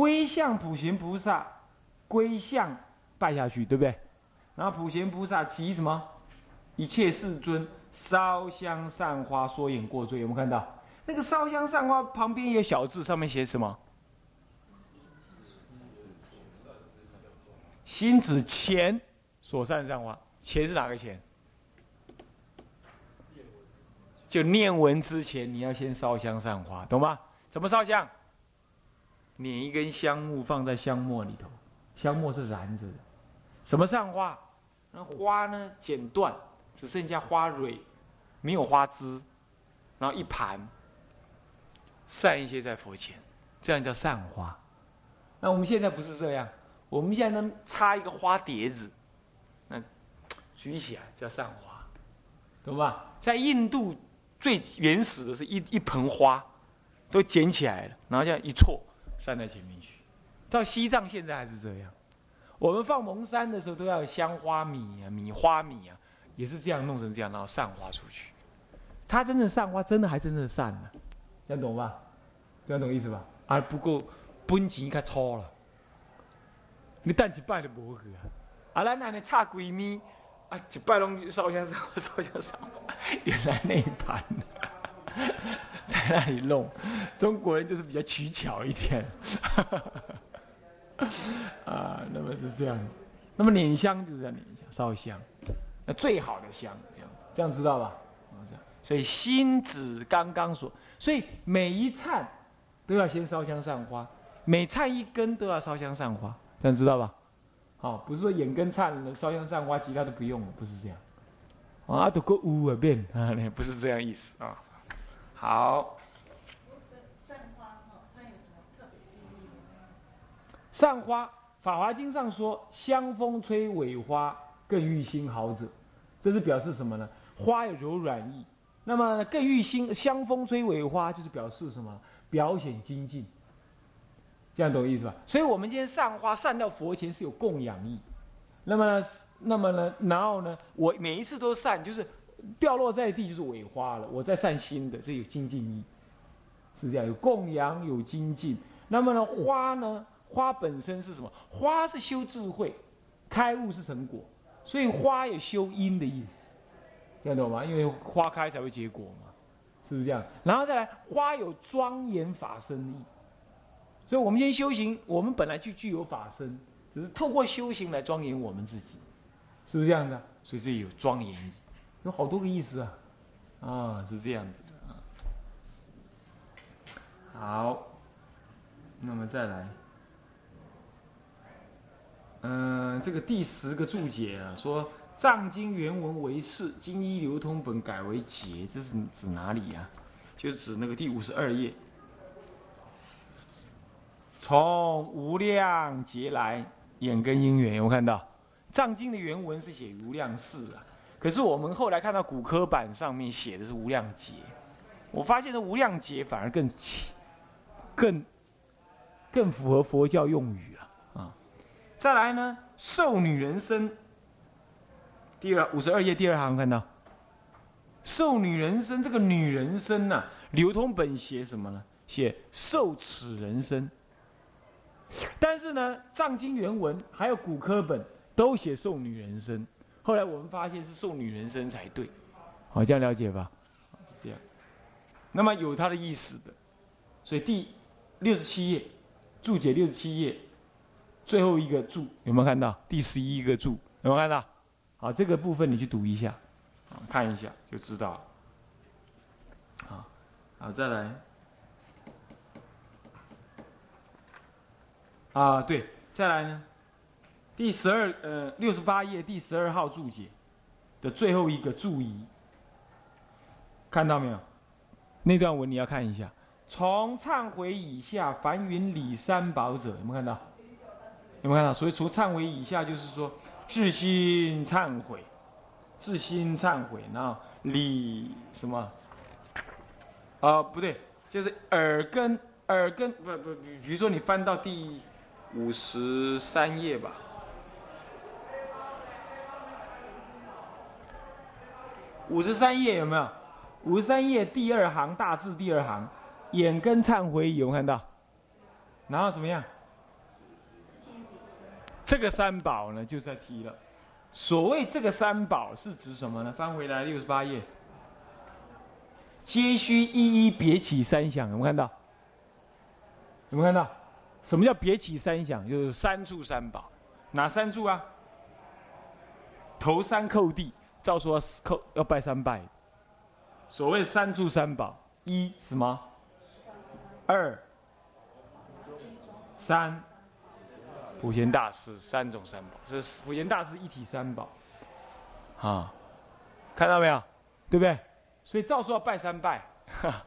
归向普贤菩萨，归向拜下去，对不对？然后普贤菩萨即什么？一切世尊烧香散花，说言过罪，有没有看到？那个烧香散花旁边有小字，上面写什么？心指前所散散花，前是哪个前？就念文之前，你要先烧香散花，懂吗？怎么烧香？捻一根香木放在香末里头，香末是燃着的。什么散花？那花呢？剪断，只剩下花蕊，没有花枝，然后一盘，散一些在佛前，这样叫散花。那我们现在不是这样，我们现在呢插一个花碟子，那举起来叫散花，懂吧？在印度。最原始的是一一盆花，都捡起来了，然后这样一撮，散在前面去。到西藏现在还是这样。我们放蒙山的时候都要香花米啊、米花米啊，也是这样弄成这样，然后散花出去。它真正散花，真的还真正散了，这样懂吧？这样懂意思吧？啊，不过本钱较粗了，你等一拜就无去啊。啊，咱安尼差几米。啊，一拜拢烧香烧烧香烧，原来那一盘 在那里弄，中国人就是比较取巧一点，啊，那么是这样，那么捻香就是这样捻香烧香，那最好的香这样，这样知道吧？所以心指刚刚说，所以每一颤都要先烧香上花，每颤一根都要烧香上花，这样知道吧？好，不是说眼根灿了，烧香散花，其他都不用了，不是这样。啊，都够污啊变啊，不是这样意思啊。好。散花，《法华经》上说：“香风吹尾花，更欲心好者。”这是表示什么呢？花有柔软意，那么更欲心香风吹尾花，就是表示什么？表显精进。这样懂意思吧？所以我们今天散花散到佛前是有供养意，那么那么呢？然后呢？我每一次都散，就是掉落在地就是尾花了，我在散心的，这有精进意，是这样有供养有精进。那么呢？花呢？花本身是什么？花是修智慧，开悟是成果，所以花有修因的意思，这样懂吗？因为花开才会结果嘛，是不是这样？然后再来，花有庄严法身意。所以，我们先修行，我们本来就具有法身，只是透过修行来庄严我们自己，是不是这样的？所以这有庄严意，有好多个意思啊，啊，是这样子的啊。好，那么再来，嗯，这个第十个注解啊，说藏经原文为是，经一流通本改为解，这是指哪里呀？就是指那个第五十二页。从无量劫来，眼根因缘，有看到？藏经的原文是写无量世啊，可是我们后来看到古科版上面写的是无量劫，我发现这无量劫反而更更更符合佛教用语了啊！再来呢，受女人身，第二五十二页第二行看到，受女人身这个女人身呐，流通本写什么呢？写受此人身。但是呢，藏经原文还有古科本都写受女人身，后来我们发现是送女人身才对，好，这样了解吧？是这样。那么有它的意思的，所以第六十七页注解六十七页最后一个注有没有看到？第十一个注有没有看到？好，这个部分你去读一下，看一下就知道了。好，好，再来。啊，对，再来呢，第十二呃六十八页第十二号注解的最后一个注意，看到没有？那段文你要看一下。从忏悔以下，凡云礼三宝者，有没有看到？有没有看到？所以除忏悔以下，就是说自心忏悔，自心忏悔，然后礼什么？啊，不对，就是耳根，耳根不不，比如说你翻到第。五十三页吧，五十三页有没有？五十三页第二行大字第二行，眼根忏悔有没看到？然后怎么样？这个三宝呢，就在提了。所谓这个三宝是指什么呢？翻回来六十八页，皆须一一别起三想，有没有看到？有没有看到？什么叫别起三想？就是三处三宝，哪三处啊？头三叩地，照说扣要拜三拜。所谓三处三宝，一什么？二、三。普贤大师三种三宝，这是普贤大师一体三宝，啊，看到没有？对不对？所以照说要拜三拜，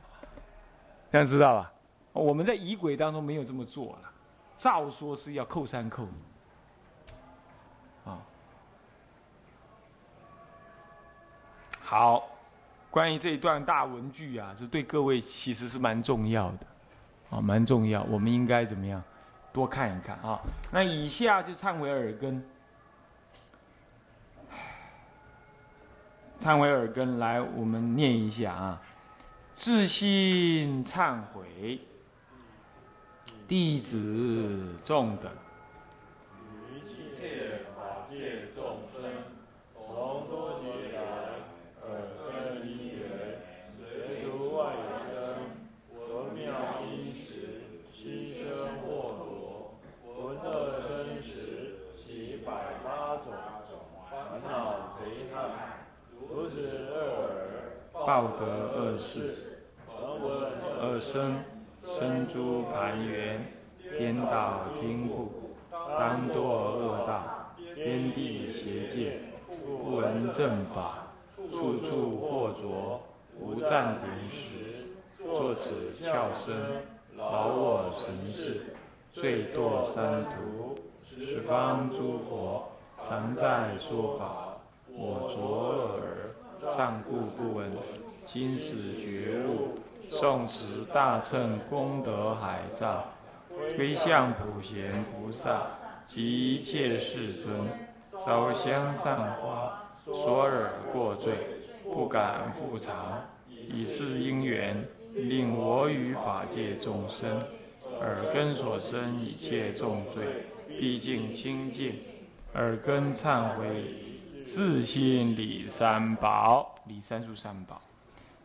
这样知道吧？我们在仪轨当中没有这么做了，照说是要扣三扣，好，关于这一段大文句啊，是对各位其实是蛮重要的，啊，蛮重要，我们应该怎么样？多看一看啊！那以下就忏悔耳根，忏悔耳根，来，我们念一下啊！自心忏悔，弟子众等。报得恶事，恶生生诸盘缘，颠倒听故，当堕恶道，边地邪见，不闻正法，处处惑着，无暂停时，作此翘声，劳我神事，罪堕三途，十方诸佛常在说法，我着耳。上故不闻，今始觉悟。诵持大乘功德海藏，推向普贤菩萨及一切世尊，烧香上花，说尔过罪，不敢复尝。以是因缘，令我与法界众生，耳根所生一切重罪，毕竟清净，耳根忏悔。自心理三宝，理三术三宝，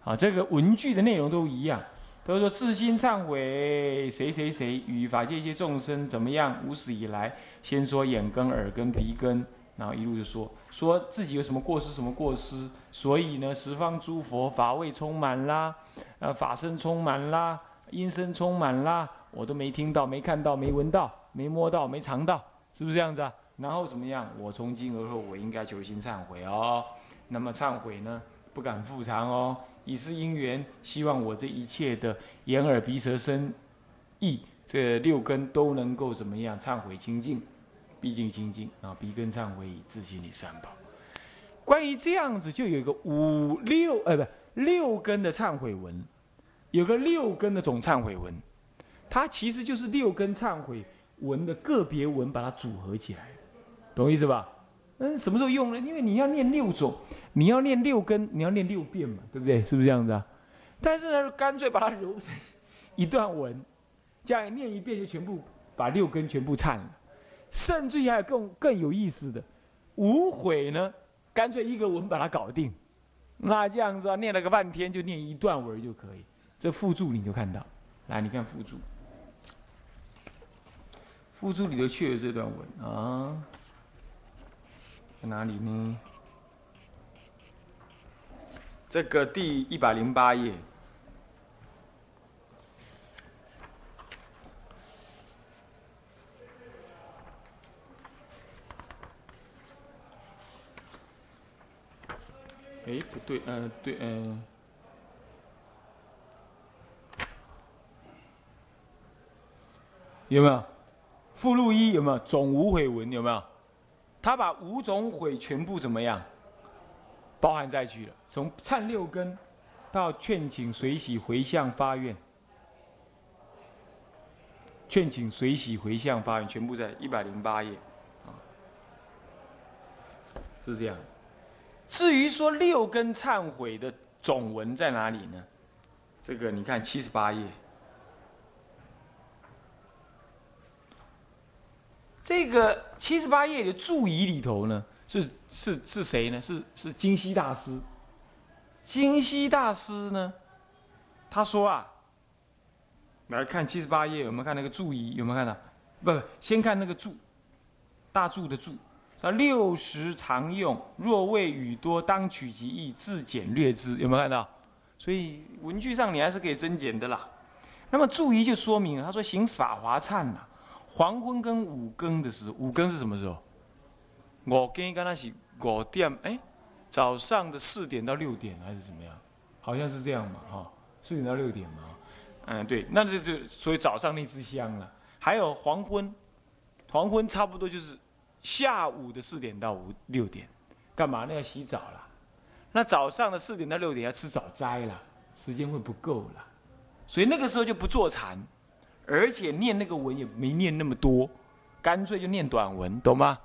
好，这个文句的内容都一样，都说自心忏悔，谁谁谁与法界一切众生怎么样？无始以来，先说眼根、耳根、鼻根，然后一路就说，说自己有什么过失，什么过失，所以呢，十方诸佛法味充满啦，呃，法身充满啦，音声充满啦，我都没听到，没看到，没闻到，没摸到，没尝到，是不是这样子啊？然后怎么样？我从今而后，我应该求心忏悔哦。那么忏悔呢？不敢复偿哦。以是因缘，希望我这一切的眼耳鼻舌身意这六根都能够怎么样？忏悔清净，毕竟清净啊。鼻根忏悔以自心里三宝。关于这样子，就有一个五六呃不六根的忏悔文，有个六根的总忏悔文，它其实就是六根忏悔文的个别文，把它组合起来。懂意思吧？嗯，什么时候用呢？因为你要念六种，你要念六根，你要念六遍嘛，对不对？是不是这样子啊？但是呢，干脆把它揉成一段文，这样念一遍就全部把六根全部忏了。甚至于还有更更有意思的，无悔呢，干脆一个文把它搞定。那这样子啊，念了个半天就念一段文就可以。这附注你就看到，来，你看附注，附注里头确有这段文啊。在哪里呢？这个第一百零八页。哎，不对，呃，对，嗯，有没有？附录一有没有？总无悔文有没有？他把五种悔全部怎么样包含在去了？从忏六根到劝请随喜回向发愿，劝请随喜回向发愿，全部在一百零八页啊，是这样。至于说六根忏悔的总文在哪里呢？这个你看七十八页。这个七十八页的注仪里头呢，是是是谁呢？是是金西大师。金西大师呢，他说啊，来看七十八页，有没有看那个注仪？有没有看到？不不，先看那个注，大注的注。说六十常用，若谓语多，当取其意，自简略之。有没有看到？所以文句上你还是可以增减的啦。那么注仪就说明，他说行法华忏呐，黄昏跟五更的时候，五更是什么时候？五更刚才是五点，哎，早上的四点到六点还是怎么样？好像是这样嘛，哈，四点到六点嘛。嗯，对，那这就所以早上那支香了。还有黄昏，黄昏差不多就是下午的四点到五六点，干嘛呢？要洗澡了。那早上的四点到六点要吃早斋了，时间会不够了。所以那个时候就不坐禅，而且念那个文也没念那么多，干脆就念短文，懂吗？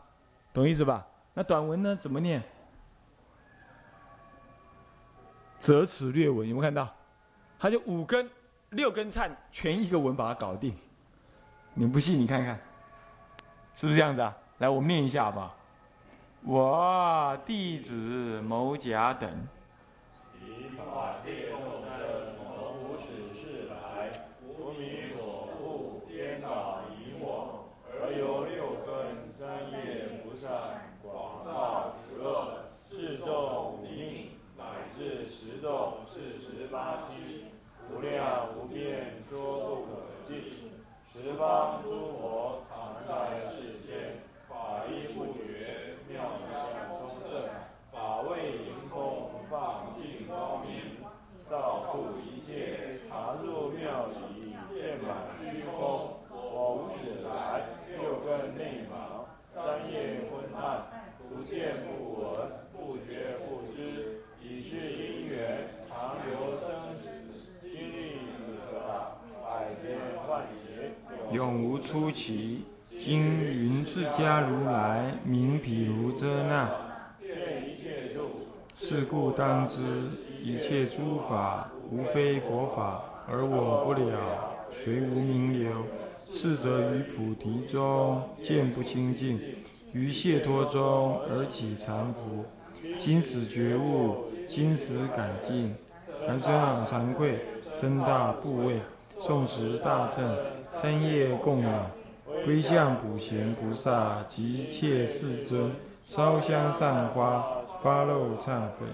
懂意思吧？那短文呢，怎么念？折尺略文，有没有看到？他就五根、六根颤，全一个文把它搞定。你不信，你看看，是不是这样子啊？来，我念一下吧。我弟子某甲等。是十八期，无量无边，说不可尽。十方诸佛常在世间，法意不绝，妙妙充分。法为盈空，放尽光明，造出一切。常入庙里，遍满虚空。我无始来，六根内盲，三业昏暗，不见不闻，不觉不知，以至因。永无出奇，今云自家如来名毗卢遮那。是故当知，一切诸法无非佛法，而我不了，虽无名流。是则于菩提中见不清净，于解脱中而起常福。今始觉悟，今始改进，还生惭愧，身大部位，诵持大乘。三业供养，归向普贤菩萨及切世尊，烧香散花，发露忏悔。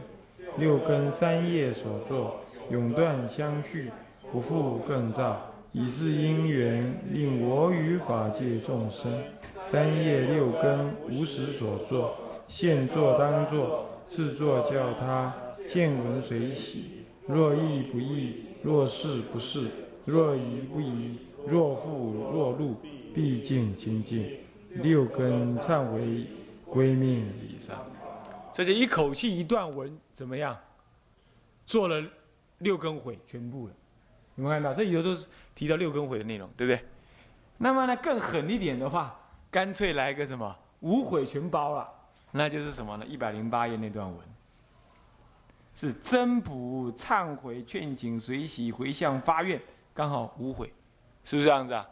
六根三业所作，永断相续，不复更造。以是因缘，令我与法界众生，三业六根无时所作，现作当作，自作教他，见闻随喜。若义不义，若是不是，若疑不疑。若复若入，毕竟清净。六根忏悔归命以上，这就一口气一段文怎么样？做了六根悔全部了。有没有看到？这里头都是提到六根悔的内容，对不对？那么呢，更狠一点的话，干脆来个什么无悔全包了。那就是什么呢？一百零八页那段文，是增补忏悔劝请随喜回向发愿，刚好无悔。是不是这样子啊？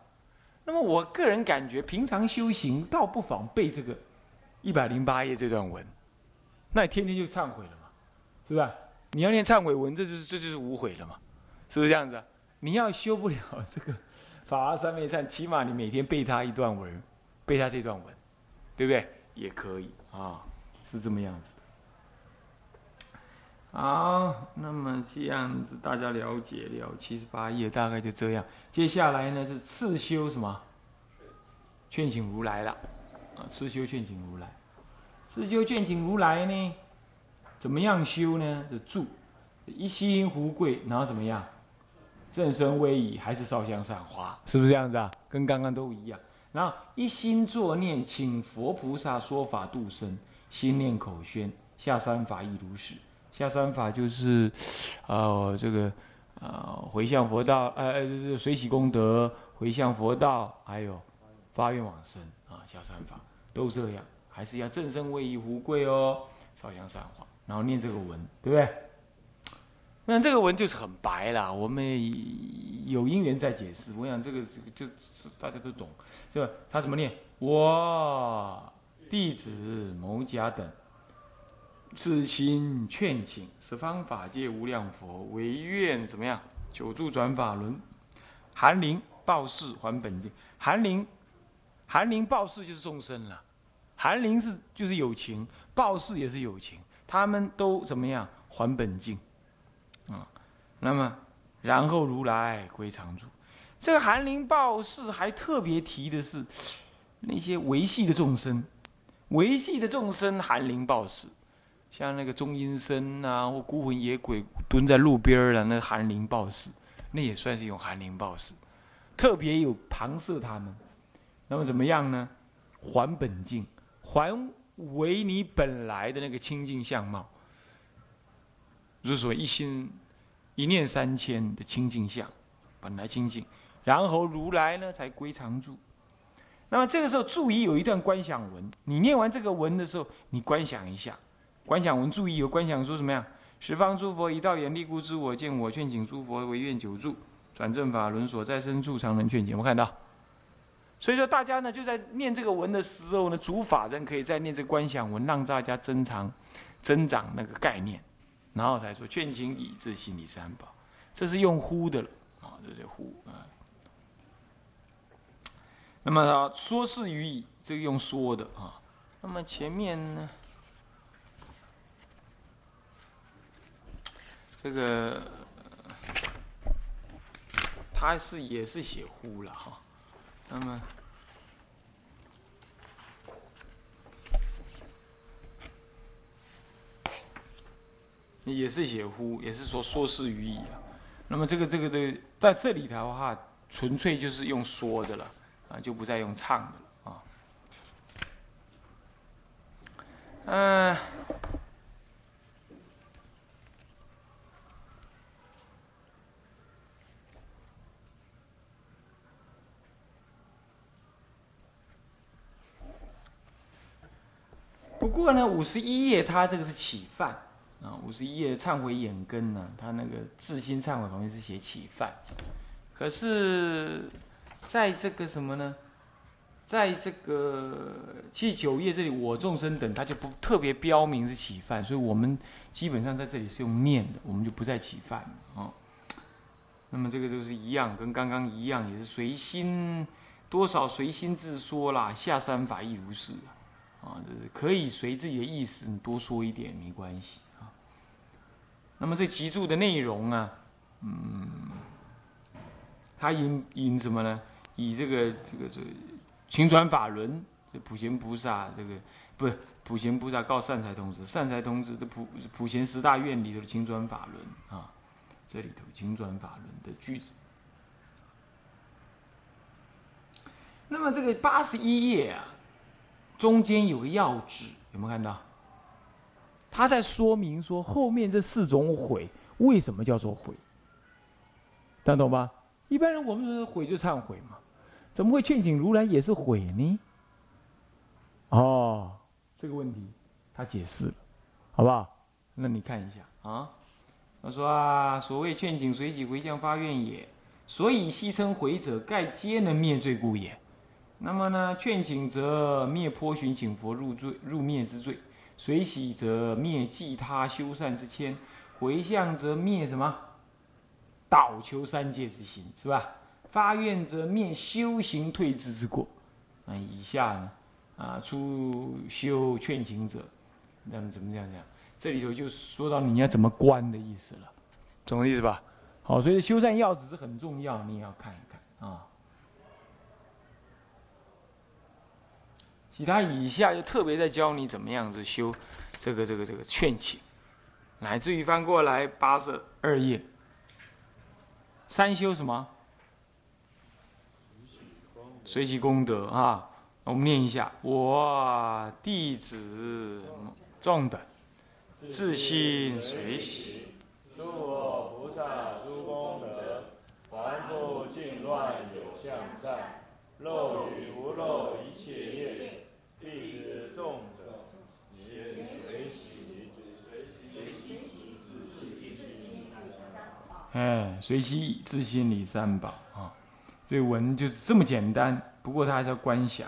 那么我个人感觉，平常修行倒不妨背这个一百零八页这段文，那你天天就忏悔了嘛，是不是？你要念忏悔文，这就是这就是无悔了嘛，是不是这样子？啊？你要修不了这个法华三昧忏，起码你每天背他一段文，背他这段文，对不对？也可以啊，是这么样子。好，那么这样子大家了解了七十八页，大概就这样。接下来呢是次修什么？劝请如来了，啊，次修劝请如来。次修劝请如来呢，怎么样修呢？就住一心无贵，然后怎么样？正身威仪，还是烧香散花？是不是这样子啊？跟刚刚都一样。然后一心作念，请佛菩萨说法度生，心念口宣，下三法亦如是。下三法就是，呃，这个，呃，回向佛道，呃，就是随喜功德，回向佛道，还有发愿往生啊，下三法都这样，还是要正身位仪福贵哦，烧香散花，然后念这个文，对不对？那这个文就是很白啦，我们有因缘在解释。我想这个这个就是大家都懂，是吧？他怎么念？我弟子某甲等，此心劝请十方法界无量佛，唯愿怎么样？久住转法轮，寒灵报事还本净。寒灵，寒灵报事就是众生了。寒灵是就是有情，报事也是有情，他们都怎么样？还本净。啊，那么，然后如来归常住。这个寒灵报事还特别提的是那些维系的众生，维系的众生寒灵报事，像那个中阴身啊，或孤魂野鬼蹲在路边儿的那寒灵报事，那也算是一种寒灵报事，特别有旁摄他们。那么怎么样呢？还本净，还为你本来的那个清净相貌。就是说，一心一念三千的清净相，本来清净，然后如来呢才归常住。那么这个时候注意有一段观想文，你念完这个文的时候，你观想一下。观想文注意有观想说什么呀？十方诸佛一道眼力故知我见我劝请诸佛唯愿久住转正法轮所在深处常能劝解。我看到，所以说大家呢就在念这个文的时候呢，主法人可以在念这观想文，让大家增长增长那个概念。然后才说劝请以至心理三宝，这是用呼的了啊，这是呼啊。那么说是语以，这个用说的啊。那么前面呢，这个他是也是写呼了哈。那么。也是写呼，也是说说是语矣啊。那么这个这个的在这里的话，纯粹就是用说的了啊，就不再用唱的了啊。嗯。不过呢，五十一页它这个是起范。啊，五十一页忏悔眼根呢？他那个自心忏悔旁边是写起犯，可是在这个什么呢？在这个七九页这里，我众生等他就不特别标明是起犯，所以我们基本上在这里是用念的，我们就不再起犯啊。那么这个都是一样，跟刚刚一样，也是随心多少随心自说啦。下三法亦如是啊，啊就是可以随自己的意思，你多说一点没关系啊。那么这集注的内容啊，嗯，他引引什么呢？以这个这个这勤转法轮，这普贤菩萨这个不是普贤菩萨告善财童子，善财童子的普普贤十大愿里头的勤转法轮啊，这里头勤转法轮的句子。那么这个八十一页啊，中间有个要旨，有没有看到？他在说明说后面这四种悔为什么叫做悔，大家懂吧？一般人我们说悔就忏悔嘛，怎么会劝请如来也是悔呢？哦，这个问题他解释了，好不好？那你看一下啊，他说啊，所谓劝请随喜回向发愿也，所以戏称悔者，盖皆能灭罪故也。那么呢，劝请则灭颇寻请佛入罪入灭之罪。随喜则灭济他修善之谦，回向则灭什么？倒求三界之心，是吧？发愿则灭修行退之之过。那，以下呢，啊，出修劝请者，那么怎么样讲？这里头就说到你要怎么观的意思了，懂我意思吧？好，所以修善要旨是很重要，你也要看一看啊。其他以下就特别在教你怎么样子修，这个这个这个劝请，乃至于翻过来八十二页，三修什么？随喜功德啊！我们念一下：我弟子众等，自心随喜，诸佛菩萨诸功德，凡夫净乱有向善，漏与无漏一切业。弟子众者，皆随喜，随喜，随喜，自心哎，随喜自心理三宝啊，这文就是这么简单。不过它还是要观想。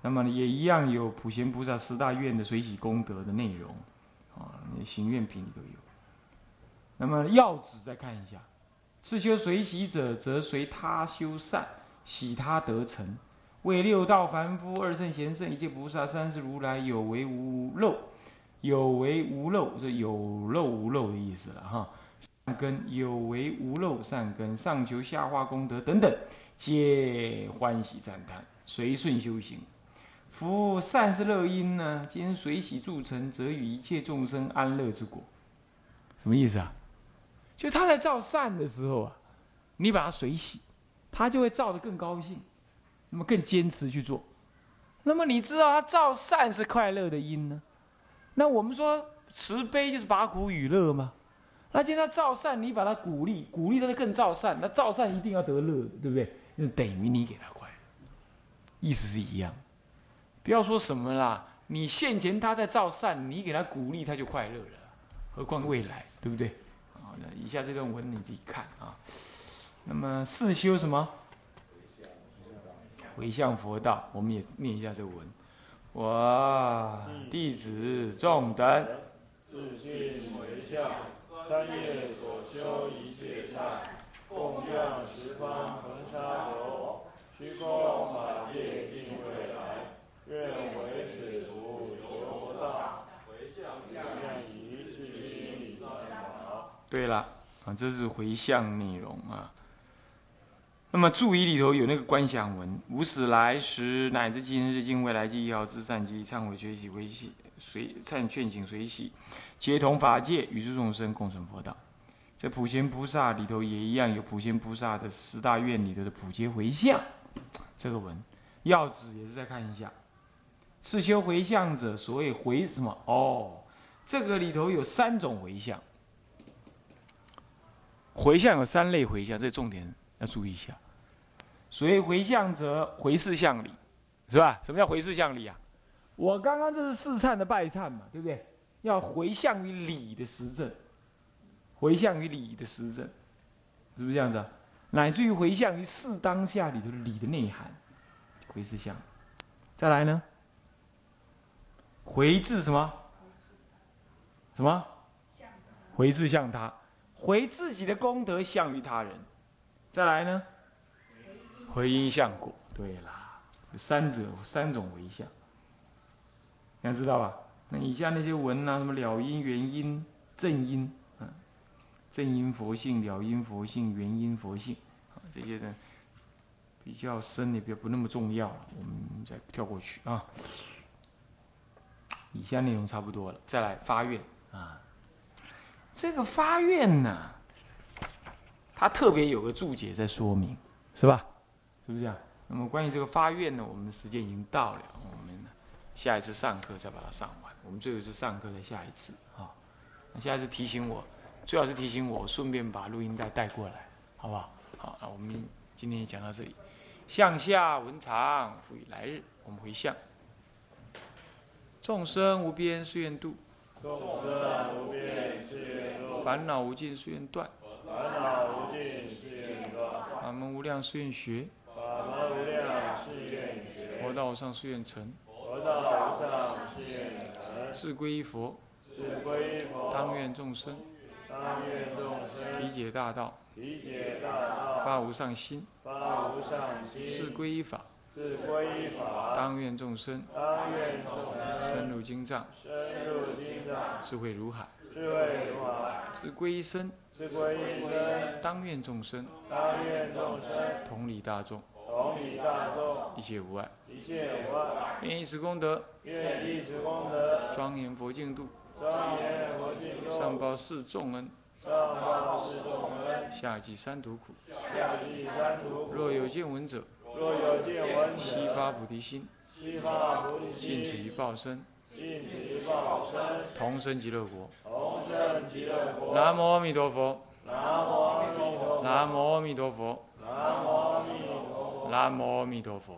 那么也一样有普贤菩萨十大愿的随喜功德的内容啊，那行愿品里都有。那么要旨再看一下，自修随喜者，则随他修善，喜他得成。为六道凡夫、二圣贤圣、一切菩萨、三世如来，有为无漏，有为无漏，这有漏无漏的意思了哈。善根有为无漏，善根上求下化功德等等，皆欢喜赞叹，随顺修行。夫善是乐因呢，今随喜助成，则与一切众生安乐之果。什么意思啊？就他在造善的时候啊，你把他随喜，他就会造的更高兴。那么更坚持去做，那么你知道他造善是快乐的因呢？那我们说慈悲就是把苦与乐吗？那既然他造善，你把他鼓励，鼓励他就更造善，那造善一定要得乐，对不对？那等于你给他快乐，意思是一样。不要说什么啦，你现前他在造善，你给他鼓励他就快乐了，何况未来，对不对？好，那以下这段文你自己看啊。那么四修什么？回向佛道，我们也念一下这个文。我弟子众等，自信回向，三业所修一切善，供养十方恒沙佛，虚空法界尽未来，愿为此图求佛道，回向以至心理三宝。对了，啊，这是回向内容啊。那么注意里头有那个观想文，无始来时乃至今日今未来即一毫之善机忏悔学习微喜随善劝请随喜，皆同法界与诸众生共成佛道。这普贤菩萨里头也一样有普贤菩萨的十大愿里头的普皆回向这个文，要旨也是再看一下。是修回向者，所谓回什么？哦，这个里头有三种回向。回向有三类回向，这重点要注意一下。所谓回向者，回事向里，是吧？什么叫回事向里啊？我刚刚这是试忏的拜忏嘛，对不对？要回向于礼的实证，回向于礼的实证，是不是这样子？乃至于回向于事当下里头的礼的内涵，回事相。再来呢？回至什么？什么？回至向他，回自己的功德向于他人。再来呢？回因向果，对啦，三者三种为相，你知道吧？那以下那些文啊，什么了因、原因、正因，嗯，正因佛性、了因佛性、原因佛性，啊，这些呢比较深的，比较不那么重要，我们再跳过去啊。以下内容差不多了，再来发愿啊。这个发愿呢，它特别有个注解在说明，是吧？是不是这样？那么关于这个发愿呢，我们的时间已经到了，我们下一次上课再把它上完。我们最后一次上课的下一次啊，那下一次提醒我，最好是提醒我，顺便把录音带带过来，好不好？好，那我们今天讲到这里。向下文长，复以来日，我们回向。众生无边誓愿度，众生无边誓愿度，烦恼无尽誓愿断，烦恼无尽誓愿断，法门无量誓愿学。法门无量誓愿学，佛道无上誓愿成，佛道上誓愿成，志归佛，志归佛，当愿众生，当愿众生，体解大道，体解大道，发无上心，发无上心，志归法，志归法，当愿众生，当愿众生，深入经藏，深入经藏，智慧如海，智慧如海，志归身，志归身，当愿众生，当愿众生，同理大众，同理大众，一切无碍，一切无碍，愿以此功德，愿以此功德，庄严佛净土，庄严佛净土，上报四重恩，上报四重恩，下济三途苦。下济三途苦。若有见闻者，若有见闻者，悉发菩提心，悉发菩提心，尽此一报身，尽此一报身，同生极乐国。同生极乐国。南无阿弥陀佛。南无阿弥陀佛。南无阿弥陀佛。南无阿弥陀佛。